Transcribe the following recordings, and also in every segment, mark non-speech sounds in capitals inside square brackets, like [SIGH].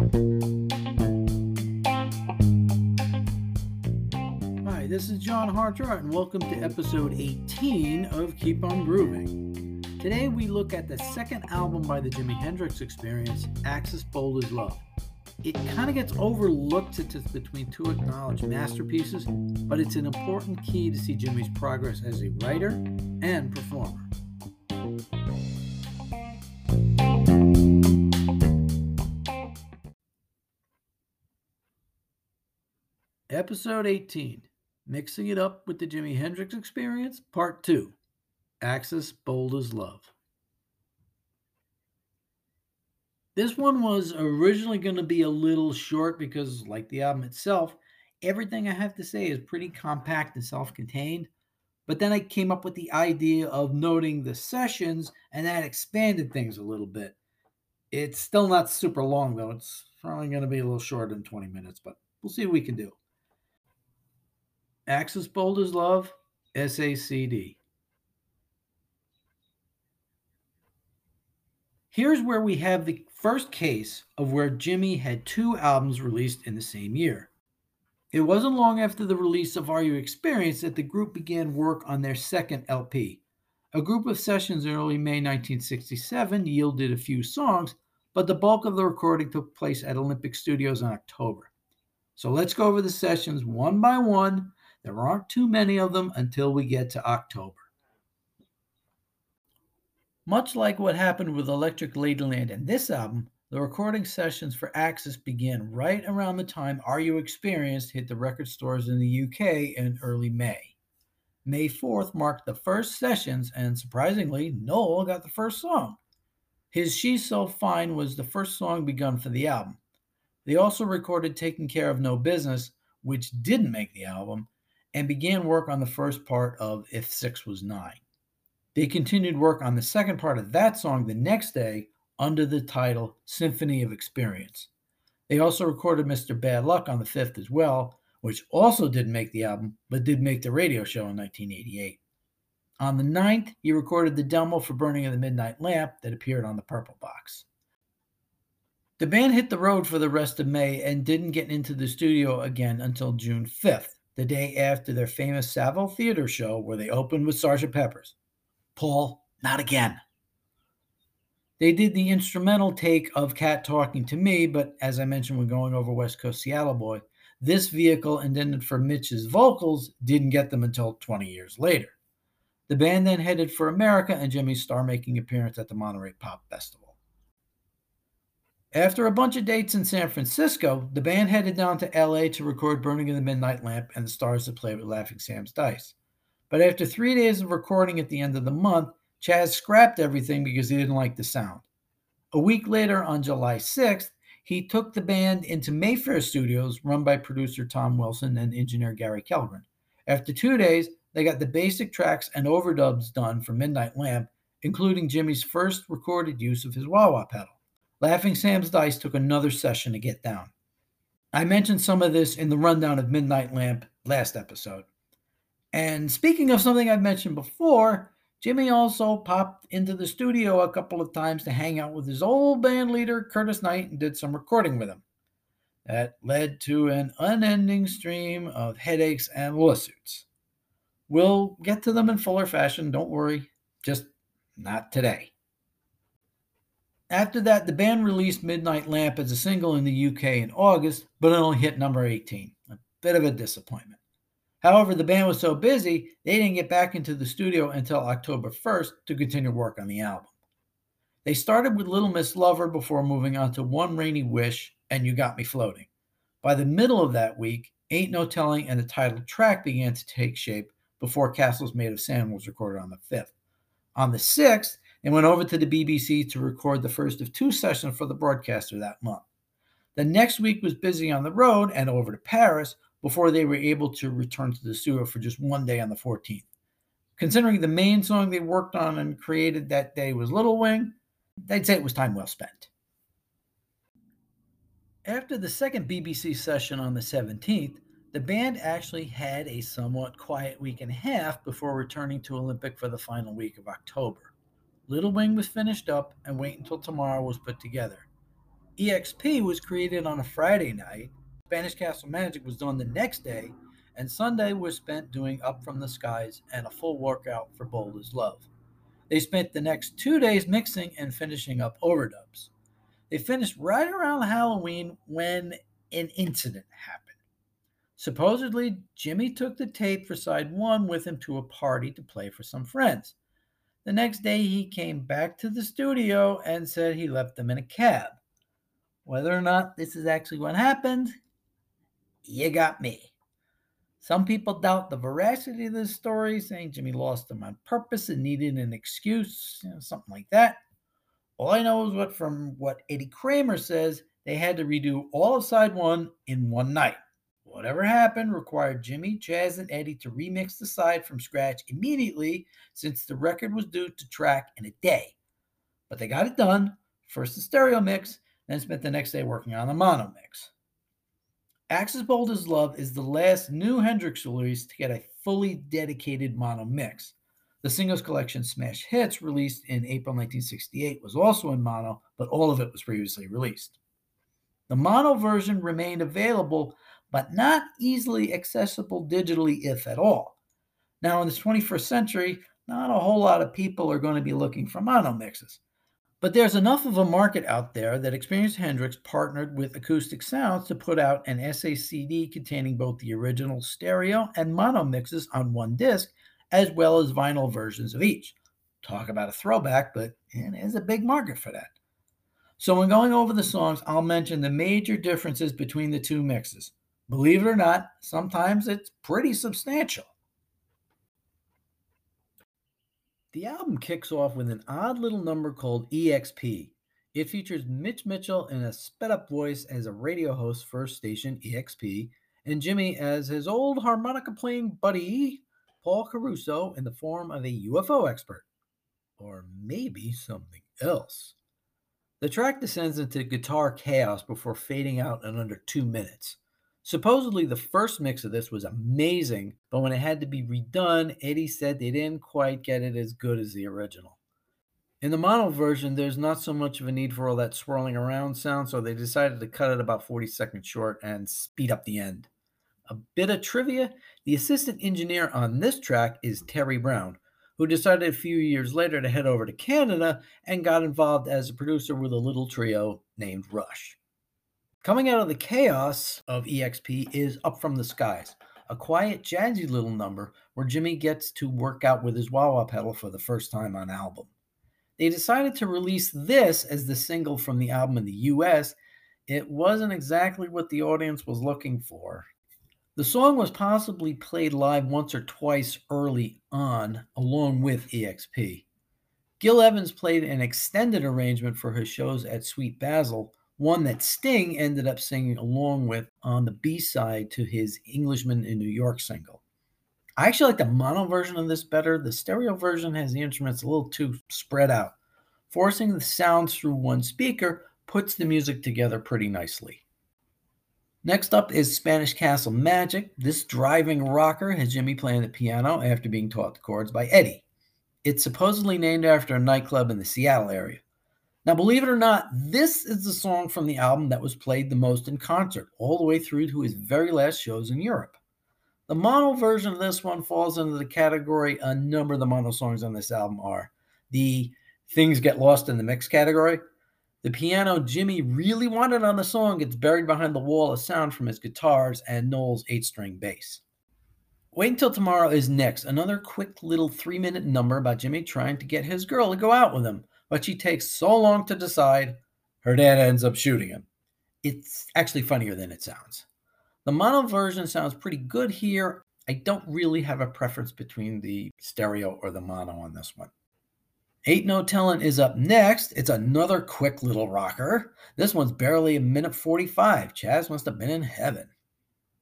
Hi, this is John Hartrott, and welcome to episode 18 of Keep On Grooving. Today we look at the second album by the Jimi Hendrix Experience, Axis Bold as Love. It kind of gets overlooked since it's between two acknowledged masterpieces, but it's an important key to see Jimi's progress as a writer and performer. Episode 18 Mixing It Up with the Jimi Hendrix Experience, Part 2 Axis Bold as Love. This one was originally going to be a little short because, like the album itself, everything I have to say is pretty compact and self contained. But then I came up with the idea of noting the sessions, and that expanded things a little bit. It's still not super long, though. It's probably going to be a little shorter than 20 minutes, but we'll see what we can do. Axis Bold as Love, SACD. Here's where we have the first case of where Jimi had two albums released in the same year. It wasn't long after the release of Are You Experienced that the group began work on their second LP. A group of sessions in early May 1967 yielded a few songs, but the bulk of the recording took place at Olympic Studios in October. So let's go over the sessions one by one there aren't too many of them until we get to October. Much like what happened with Electric Ladyland and this album, the recording sessions for Axis began right around the time Are You Experienced hit the record stores in the UK in early May. May 4th marked the first sessions, and surprisingly, Noel got the first song. His She's So Fine was the first song begun for the album. They also recorded Taking Care of No Business, which didn't make the album, and began work on the first part of If Six Was Nine. They continued work on the second part of that song the next day under the title Symphony of Experience. They also recorded Mr. Bad Luck on the 5th as well, which also didn't make the album, but did make the radio show in 1988. On the 9th, he recorded the demo for Burning of the Midnight Lamp that appeared on the Purple Box. The band hit the road for the rest of May and didn't get into the studio again until June 5th the day after their famous Saville Theater show where they opened with Sgt. Pepper's. Paul, not again. They did the instrumental take of Cat Talking to Me, but as I mentioned when going over West Coast Seattle Boy, this vehicle intended for Mitch's vocals didn't get them until 20 years later. The band then headed for America and Jimi's star making appearance at the Monterey Pop Festival. After a bunch of dates in San Francisco, the band headed down to LA to record Burning of the Midnight Lamp and the Stars That Play with Laughing Sam's Dice. But after three days of recording at the end of the month, Chas scrapped everything because he didn't like the sound. A week later, on July 6th, he took the band into Mayfair Studios, run by producer Tom Wilson and engineer Gary Kellgren. After two days, they got the basic tracks and overdubs done for Midnight Lamp, including Jimi's first recorded use of his wah wah pedal. Laughing Sam's Dice took another session to get down. I mentioned some of this in the rundown of Midnight Lamp last episode. And speaking of something I've mentioned before, Jimi also popped into the studio a couple of times to hang out with his old band leader, Curtis Knight, and did some recording with him. That led to an unending stream of headaches and lawsuits. We'll get to them in fuller fashion, don't worry, just not today. After that, the band released Midnight Lamp as a single in the UK in August, but it only hit number 18. A bit of a disappointment. However, the band was so busy, they didn't get back into the studio until October 1st to continue work on the album. They started with Little Miss Lover before moving on to One Rainy Wish and You Got Me Floating. By the middle of that week, Ain't No Telling and the title track began to take shape before Castles Made of Sand was recorded on the 5th. On the 6th, and went over to the BBC to record the first of two sessions for the broadcaster that month. The next week was busy on the road and over to Paris before they were able to return to the studio for just one day on the 14th. Considering the main song they worked on and created that day was Little Wing, they'd say it was time well spent. After the second BBC session on the 17th, the band actually had a somewhat quiet week and a half before returning to Olympic for the final week of October. Little Wing was finished up, and Wait Until Tomorrow was put together. EXP was created on a Friday night, Spanish Castle Magic was done the next day, and Sunday was spent doing Up from the Skies and a full workout for Bold as Love. They spent the next two days mixing and finishing up overdubs. They finished right around Halloween when an incident happened. Supposedly, Jimi took the tape for side one with him to a party to play for some friends. The next day, he came back to the studio and said he left them in a cab. Whether or not this is actually what happened, you got me. Some people doubt the veracity of this story, saying Jimi lost them on purpose and needed an excuse, you know, something like that. All I know is what from what Eddie Kramer says, they had to redo all of side one in one night. Whatever happened required Jimi, Chas, and Eddie to remix the side from scratch immediately since the record was due to track in a day. But they got it done, first the stereo mix, then spent the next day working on the mono mix. Axis Bold as Love is the last new Hendrix release to get a fully dedicated mono mix. The singles collection Smash Hits, released in April 1968, was also in mono, but all of it was previously released. The mono version remained available but not easily accessible digitally, if at all. Now, in the 21st century, not a whole lot of people are going to be looking for mono mixes. But there's enough of a market out there that Experience Hendrix partnered with Acoustic Sounds to put out an SACD containing both the original stereo and mono mixes on one disc, as well as vinyl versions of each. Talk about a throwback, but it is a big market for that. So, when going over the songs, I'll mention the major differences between the two mixes. Believe it or not, sometimes it's pretty substantial. The album kicks off with an odd little number called EXP. It features Mitch Mitchell in a sped up voice as a radio host for station EXP, and Jimi as his old harmonica playing buddy, Paul Caruso, in the form of a UFO expert. Or maybe something else. The track descends into guitar chaos before fading out in under two minutes. Supposedly, the first mix of this was amazing, but when it had to be redone, Eddie said they didn't quite get it as good as the original. In the mono version, there's not so much of a need for all that swirling around sound, so they decided to cut it about 40 seconds short and speed up the end. A bit of trivia the assistant engineer on this track is Terry Brown, who decided a few years later to head over to Canada and got involved as a producer with a little trio named Rush. Coming out of the chaos of EXP is Up From the Skies, a quiet, jazzy little number where Jimi gets to work out with his wah wah pedal for the first time on album. They decided to release this as the single from the album in the US. It wasn't exactly what the audience was looking for. The song was possibly played live once or twice early on, along with EXP. Gil Evans played an extended arrangement for his shows at Sweet Basil one that Sting ended up singing along with on the B side to his Englishman in New York single. I actually like the mono version of this better. The stereo version has the instruments a little too spread out. Forcing the sounds through one speaker puts the music together pretty nicely. Next up is Spanish Castle Magic. This driving rocker has Jimi playing the piano after being taught the chords by Eddie. It's supposedly named after a nightclub in the Seattle area. Now, believe it or not, this is the song from the album that was played the most in concert, all the way through to his very last shows in Europe. The mono version of this one falls into the category a number of the mono songs on this album are. The Things Get Lost in the Mix category. The piano Jimi really wanted on the song gets buried behind the wall of sound from his guitars and Noel's eight string bass. Wait Until Tomorrow is next, another quick little three minute number about Jimi trying to get his girl to go out with him but she takes so long to decide, her dad ends up shooting him. It's actually funnier than it sounds. The mono version sounds pretty good here. I don't really have a preference between the stereo or the mono on this one. Ain't No Tellin' is up next. It's another quick little rocker. This one's barely a minute 45. Chas must have been in heaven.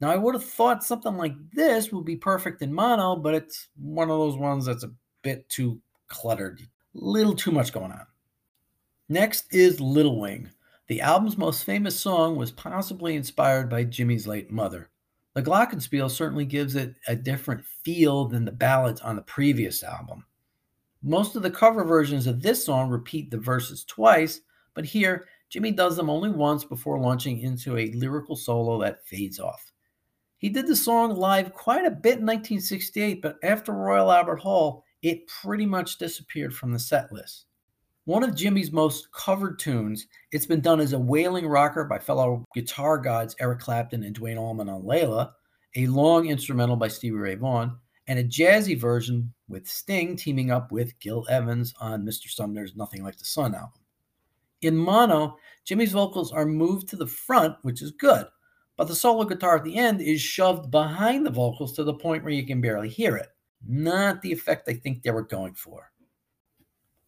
Now, I would have thought something like this would be perfect in mono, but it's one of those ones that's a bit too cluttered little too much going on. Next is Little Wing. The album's most famous song was possibly inspired by Jimi's late mother. The Glockenspiel certainly gives it a different feel than the ballads on the previous album. Most of the cover versions of this song repeat the verses twice, but here Jimi does them only once before launching into a lyrical solo that fades off. He did the song live quite a bit in 1968, but after Royal Albert Hall, it pretty much disappeared from the set list. One of Jimi's most covered tunes, it's been done as a wailing rocker by fellow guitar gods Eric Clapton and Duane Allman on Layla, a long instrumental by Stevie Ray Vaughan, and a jazzy version with Sting teaming up with Gil Evans on Mr. Sumner's Nothing Like the Sun album. In mono, Jimi's vocals are moved to the front, which is good, but the solo guitar at the end is shoved behind the vocals to the point where you can barely hear it. Not the effect I think they were going for.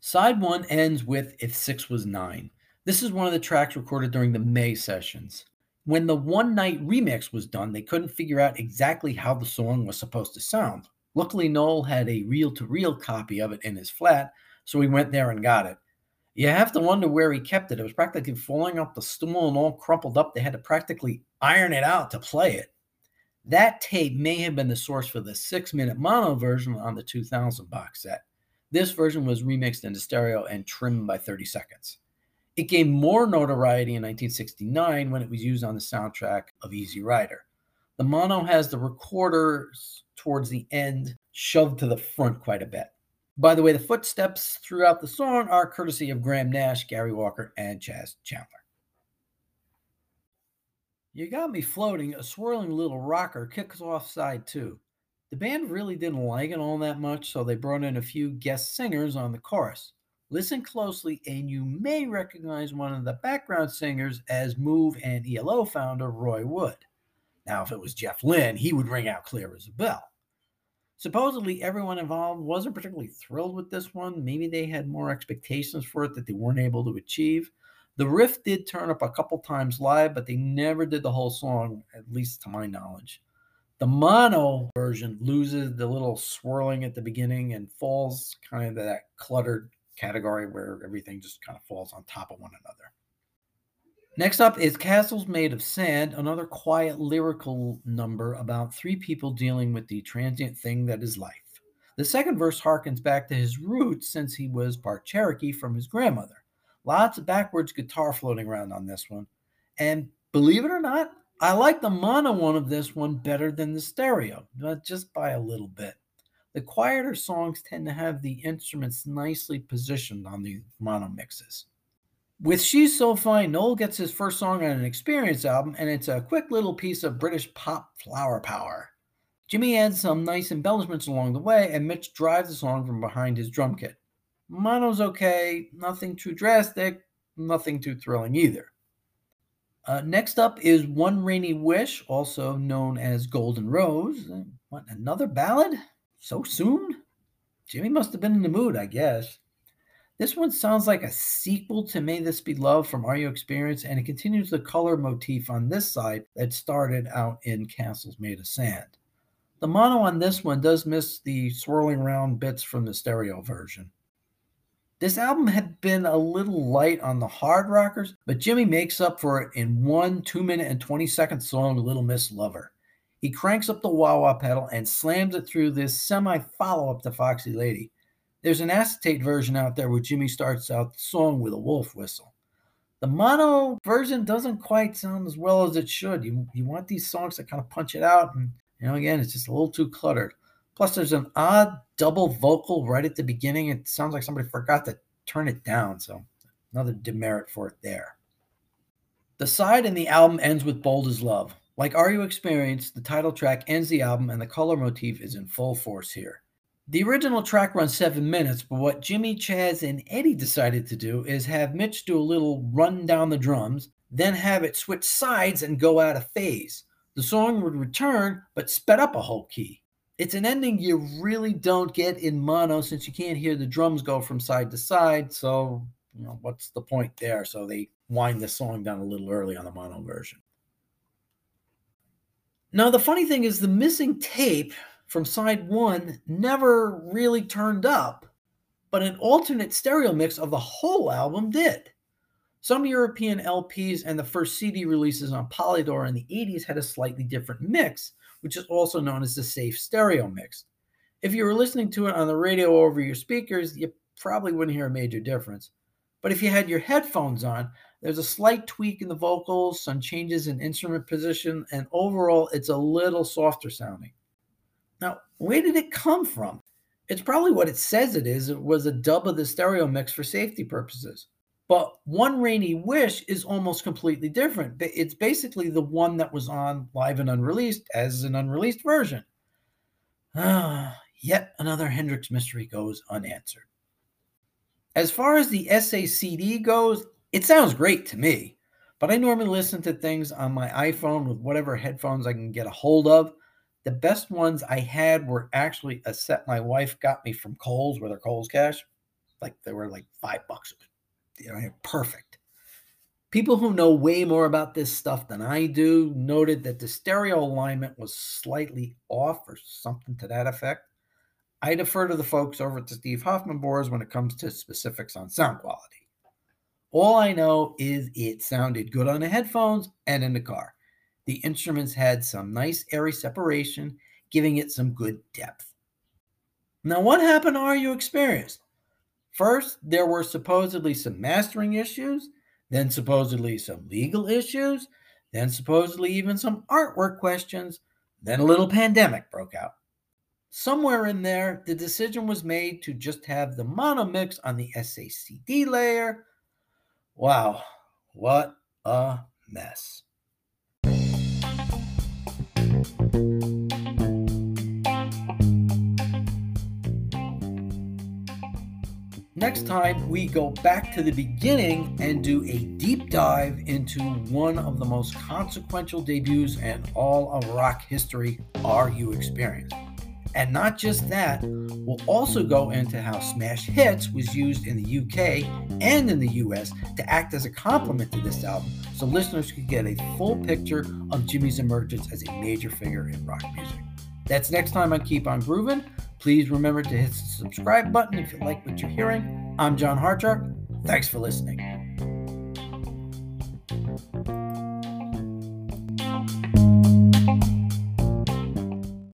Side one ends with If Six Was Nine. This is one of the tracks recorded during the May sessions. When the one night remix was done, they couldn't figure out exactly how the song was supposed to sound. Luckily, Noel had a reel to reel copy of it in his flat, so he went there and got it. You have to wonder where he kept it. It was practically falling off the stool and all crumpled up. They had to practically iron it out to play it. That tape may have been the source for the six minute mono version on the 2000 box set. This version was remixed into stereo and trimmed by 30 seconds. It gained more notoriety in 1969 when it was used on the soundtrack of Easy Rider. The mono has the recorders towards the end shoved to the front quite a bit. By the way, the footsteps throughout the song are courtesy of Graham Nash, Gary Walker, and Chas Chandler. You Got Me Floating, a swirling little rocker, kicks off side two. The band really didn't like it all that much, so they brought in a few guest singers on the chorus. Listen closely, and you may recognize one of the background singers as Move and ELO founder Roy Wood. Now, if it was Jeff Lynne, he would ring out clear as a bell. Supposedly, everyone involved wasn't particularly thrilled with this one. Maybe they had more expectations for it that they weren't able to achieve. The riff did turn up a couple times live, but they never did the whole song, at least to my knowledge. The mono version loses the little swirling at the beginning and falls kind of that cluttered category where everything just kind of falls on top of one another. Next up is Castles Made of Sand, another quiet lyrical number about three people dealing with the transient thing that is life. The second verse harkens back to his roots since he was part Cherokee from his grandmother. Lots of backwards guitar floating around on this one. And believe it or not, I like the mono one of this one better than the stereo, but just by a little bit. The quieter songs tend to have the instruments nicely positioned on the mono mixes. With She's So Fine, Noel gets his first song on an Experience album, and it's a quick little piece of British pop flower power. Jimi adds some nice embellishments along the way, and Mitch drives the song from behind his drum kit. Mono's okay, nothing too drastic, nothing too thrilling either. Uh, next up is One Rainy Wish, also known as Golden Rose. What, another ballad? So soon? Jimi must have been in the mood, I guess. This one sounds like a sequel to May This Be Love from Are You Experienced, and it continues the color motif on this side that started out in Castles Made of Sand. The mono on this one does miss the swirling round bits from the stereo version. This album had been a little light on the hard rockers, but Jimi makes up for it in one 2 minute and 20 second song, Little Miss Lover. He cranks up the wah wah pedal and slams it through this semi follow up to Foxy Lady. There's an acetate version out there where Jimi starts out the song with a wolf whistle. The mono version doesn't quite sound as well as it should. You, you want these songs to kind of punch it out, and you know, again, it's just a little too cluttered. Plus, there's an odd double vocal right at the beginning. It sounds like somebody forgot to turn it down, so another demerit for it there. The side in the album ends with Bold as Love. Like Are You Experienced, the title track ends the album and the color motif is in full force here. The original track runs seven minutes, but what Jimi, Chas, and Eddie decided to do is have Mitch do a little run down the drums, then have it switch sides and go out of phase. The song would return, but sped up a whole key. It's an ending you really don't get in mono since you can't hear the drums go from side to side. So, you know, what's the point there? So they wind the song down a little early on the mono version. Now, the funny thing is, the missing tape from side one never really turned up, but an alternate stereo mix of the whole album did. Some European LPs and the first CD releases on Polydor in the 80s had a slightly different mix, which is also known as the safe stereo mix. If you were listening to it on the radio over your speakers, you probably wouldn't hear a major difference. But if you had your headphones on, There's a slight tweak in the vocals, some changes in instrument position, and overall, it's a little softer sounding. Now, where did it come from? It's probably what it says it is. It was a dub of the stereo mix for safety purposes. But One Rainy Wish is almost completely different. It's basically the one that was on live and unreleased as an unreleased version. Ah, [SIGHS] yet another Hendrix mystery goes unanswered. As far as the SACD goes, it sounds great to me, but I normally listen to things on my iPhone with whatever headphones I can get a hold of. The best ones I had were actually a set my wife got me from Kohl's with her Kohl's cash. Like they were like five bucks. You know, perfect. People who know way more about this stuff than I do noted that the stereo alignment was slightly off or something to that effect. I defer to the folks over at the Steve Hoffman boards when it comes to specifics on sound quality. All I know is it sounded good on the headphones and in the car. The instruments had some nice airy separation, giving it some good depth. Now, what happened to Are You Experienced? First, there were supposedly some mastering issues, then supposedly some legal issues, then supposedly even some artwork questions, then a little pandemic broke out. Somewhere in there, the decision was made to just have the mono mix on the SACD layer Wow, what a mess. Next time, we go back to the beginning and do a deep dive into one of the most consequential debuts in all of rock history, Are You Experienced? And not just that, we'll also go into how Smash Hits was used in the UK and in the US to act as a complement to this album so listeners could get a full picture of Jimi's emergence as a major figure in rock music. That's next time on Keep On Groovin'. Please remember to hit the subscribe button if you like what you're hearing. I'm John Hartruck. Thanks for listening.